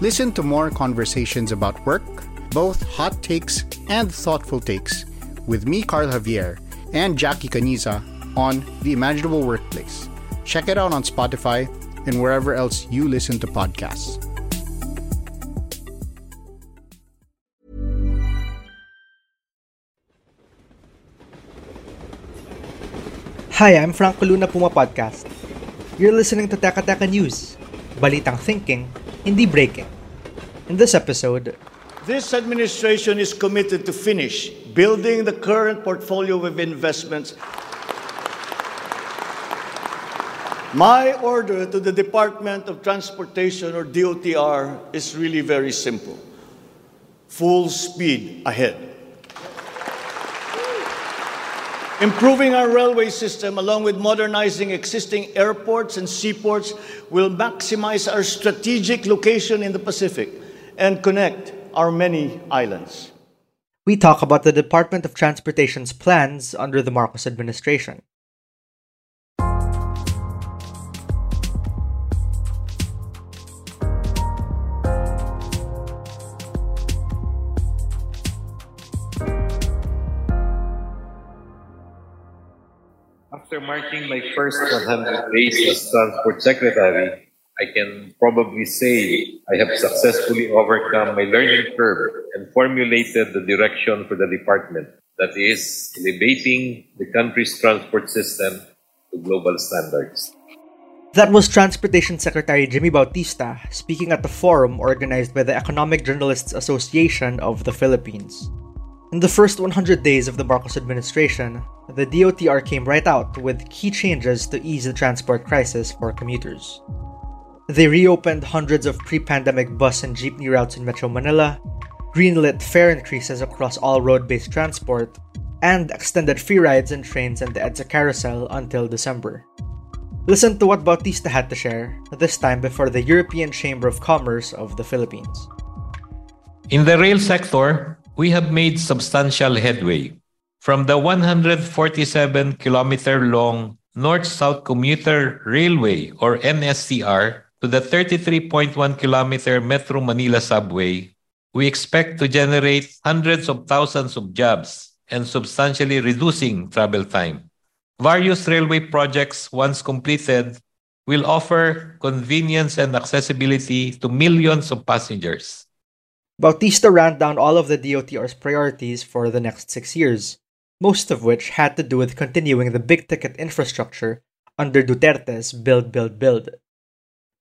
Listen to more conversations about work, both hot takes and thoughtful takes, with me, Carl Javier, and Jackie Caniza on The Imaginable Workplace. Check it out on Spotify and wherever else you listen to podcasts. Hi, I'm Franco Luna Puma Podcast. You're listening to Teka Teka News, balitang thinking, hindi breaking. In this episode, This administration is committed to finish building the current portfolio of investments. My order to the Department of Transportation, or DOTR, is really very simple full speed ahead. Improving our railway system, along with modernizing existing airports and seaports, will maximize our strategic location in the Pacific and connect our many islands. we talk about the Department of Transportation's plans under the Marcos administration. After marking my first 100 days as Transport Secretary, I can probably say I have successfully overcome my learning curve and formulated the direction for the department that is elevating the country's transport system to global standards. That was Transportation Secretary Jimmy Bautista speaking at the forum organized by the Economic Journalists Association of the Philippines. In the first 100 days of the Marcos administration, the DOTR came right out with key changes to ease the transport crisis for commuters. They reopened hundreds of pre pandemic bus and jeepney routes in Metro Manila, greenlit fare increases across all road based transport, and extended free rides in trains and the EDSA carousel until December. Listen to what Bautista had to share, this time before the European Chamber of Commerce of the Philippines. In the rail sector, we have made substantial headway. From the 147 kilometer long North South Commuter Railway or NSCR to the 33.1 kilometer Metro Manila subway, we expect to generate hundreds of thousands of jobs and substantially reducing travel time. Various railway projects, once completed, will offer convenience and accessibility to millions of passengers. Bautista ran down all of the DOTR's priorities for the next six years, most of which had to do with continuing the big ticket infrastructure under Duterte's Build, Build, Build.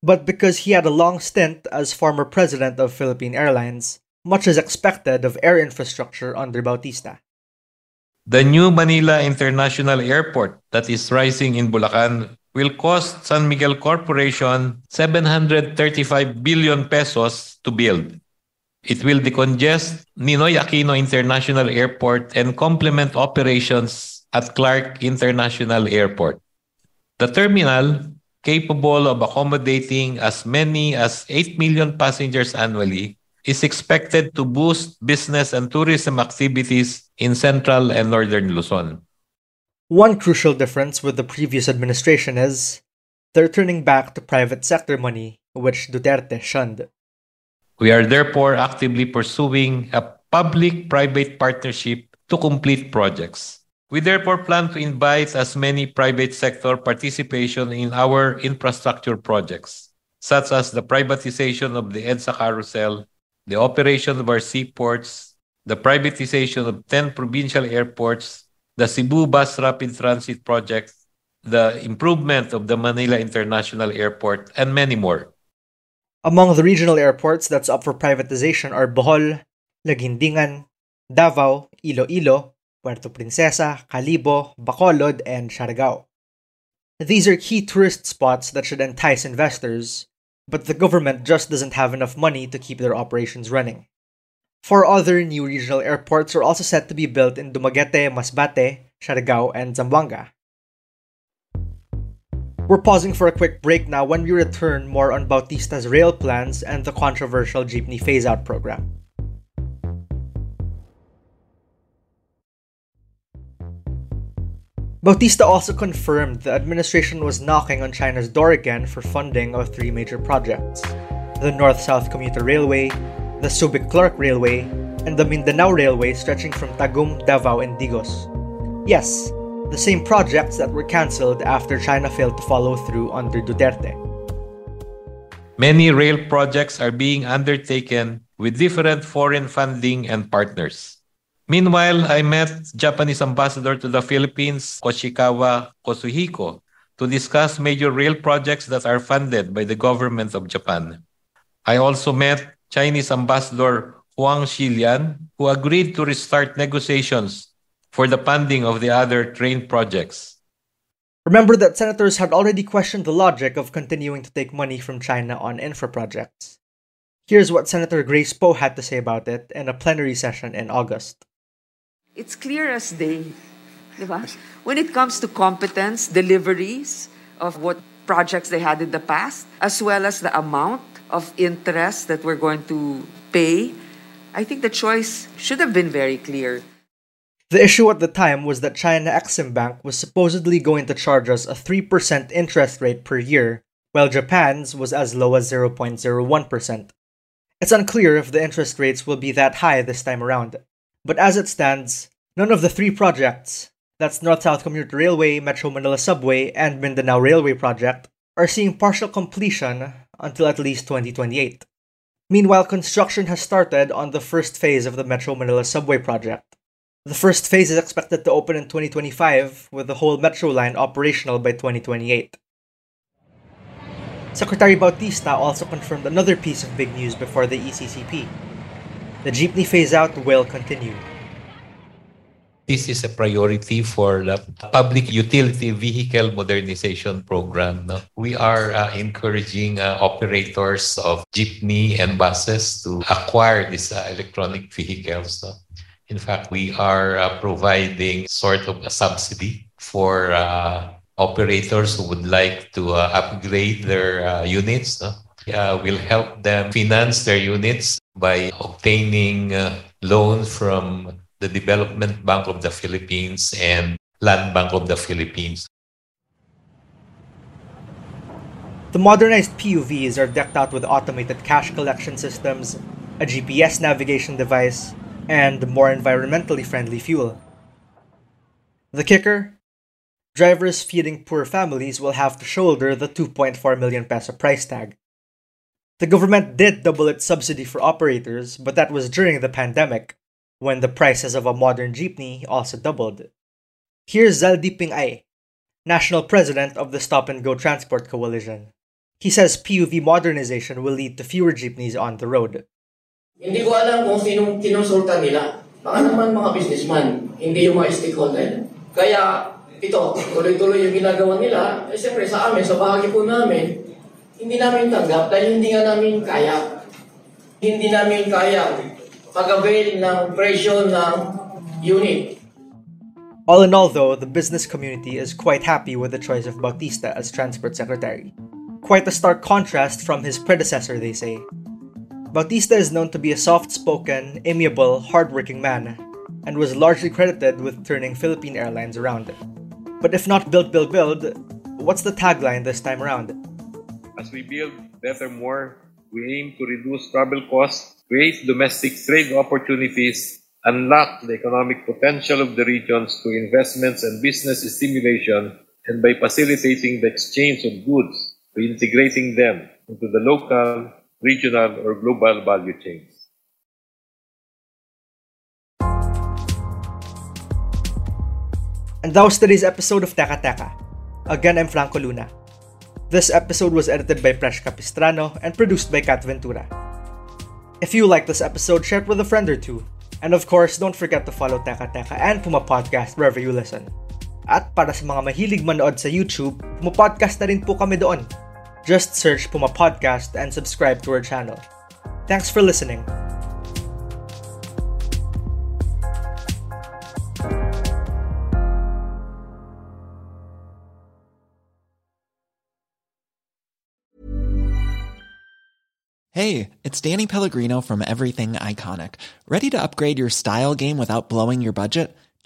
But because he had a long stint as former president of Philippine Airlines, much is expected of air infrastructure under Bautista. The new Manila International Airport that is rising in Bulacan will cost San Miguel Corporation 735 billion pesos to build. It will decongest Ninoy Aquino International Airport and complement operations at Clark International Airport. The terminal, capable of accommodating as many as 8 million passengers annually, is expected to boost business and tourism activities in central and northern Luzon. One crucial difference with the previous administration is they're turning back to private sector money, which Duterte shunned. We are therefore actively pursuing a public private partnership to complete projects. We therefore plan to invite as many private sector participation in our infrastructure projects, such as the privatization of the EDSA carousel, the operation of our seaports, the privatization of 10 provincial airports, the Cebu Bus Rapid Transit Project, the improvement of the Manila International Airport, and many more. Among the regional airports that's up for privatization are Bohol, Laguindingan, Davao, Iloilo, Puerto Princesa, Kalibo, Bacolod, and Siargao. These are key tourist spots that should entice investors, but the government just doesn't have enough money to keep their operations running. Four other new regional airports are also set to be built in Dumaguete, Masbate, Siargao, and Zamboanga. We're pausing for a quick break now. When we return, more on Bautista's rail plans and the controversial jeepney phase out program. Bautista also confirmed the administration was knocking on China's door again for funding of three major projects the North South Commuter Railway, the Subic Clark Railway, and the Mindanao Railway stretching from Tagum, Davao, and Digos. Yes, the same projects that were cancelled after China failed to follow through under Duterte. Many rail projects are being undertaken with different foreign funding and partners. Meanwhile, I met Japanese ambassador to the Philippines, Koshikawa Kazuhiko, to discuss major rail projects that are funded by the government of Japan. I also met Chinese ambassador Huang Xilian, who agreed to restart negotiations for the funding of the other train projects. Remember that senators had already questioned the logic of continuing to take money from China on infra projects. Here's what Senator Grace Poe had to say about it in a plenary session in August. It's clear as day. Diba? When it comes to competence, deliveries of what projects they had in the past, as well as the amount of interest that we're going to pay, I think the choice should have been very clear. The issue at the time was that China Exim Bank was supposedly going to charge us a 3% interest rate per year, while Japan's was as low as 0.01%. It's unclear if the interest rates will be that high this time around. But as it stands, none of the three projects that's North South Commuter Railway, Metro Manila Subway, and Mindanao Railway Project are seeing partial completion until at least 2028. Meanwhile, construction has started on the first phase of the Metro Manila Subway project. The first phase is expected to open in 2025, with the whole metro line operational by 2028. Secretary Bautista also confirmed another piece of big news before the ECCP. The jeepney phase out will continue. This is a priority for the public utility vehicle modernization program. We are uh, encouraging uh, operators of jeepney and buses to acquire these uh, electronic vehicles. In fact, we are uh, providing sort of a subsidy for uh, operators who would like to uh, upgrade their units. No? we'll help them finance their units by obtaining loans from the Development Bank of the Philippines and Land Bank of the Philippines. The modernized PUVs are decked out with automated cash collection systems, a GPS navigation device, and more environmentally friendly fuel. The kicker? Drivers feeding poor families will have to shoulder the 2.4 million peso price tag. The government did double its subsidy for operators, but that was during the pandemic, when the prices of a modern jeepney also doubled. Here's Zaldi Ping-ay, national president of the Stop and Go Transport Coalition. He says PUV modernization will lead to fewer jeepneys on the road. Hindi ko alam kung sinong kinonsulta nila. Baka naman mga businessman, hindi yung mga stakeholder. Kaya ito, tuloy-tuloy yung ginagawa nila. Eh, siyempre sa amin, sa bahagi po namin, hindi namin tanggap dahil hindi nga namin kaya. Hindi namin kaya pag-avail ng presyo ng unit. All in all, though, the business community is quite happy with the choice of Bautista as Transport Secretary. Quite a stark contrast from his predecessor, they say. Bautista is known to be a soft spoken, amiable, hardworking man, and was largely credited with turning Philippine Airlines around. But if not build, build, build, what's the tagline this time around? As we build better more, we aim to reduce travel costs create domestic trade opportunities, unlock the economic potential of the regions through investments and business stimulation, and by facilitating the exchange of goods, integrating them into the local, regional, or global value chains. And that was today's episode of Teka Teka. Again, I'm Franco Luna. This episode was edited by Presh Capistrano and produced by Kat Ventura. If you like this episode, share it with a friend or two. And of course, don't forget to follow Teka Teka and Puma Podcast wherever you listen. At para sa mga mahilig manood sa YouTube, Puma Podcast na rin po kami doon. Just search Puma Podcast and subscribe to our channel. Thanks for listening. Hey, it's Danny Pellegrino from Everything Iconic. Ready to upgrade your style game without blowing your budget?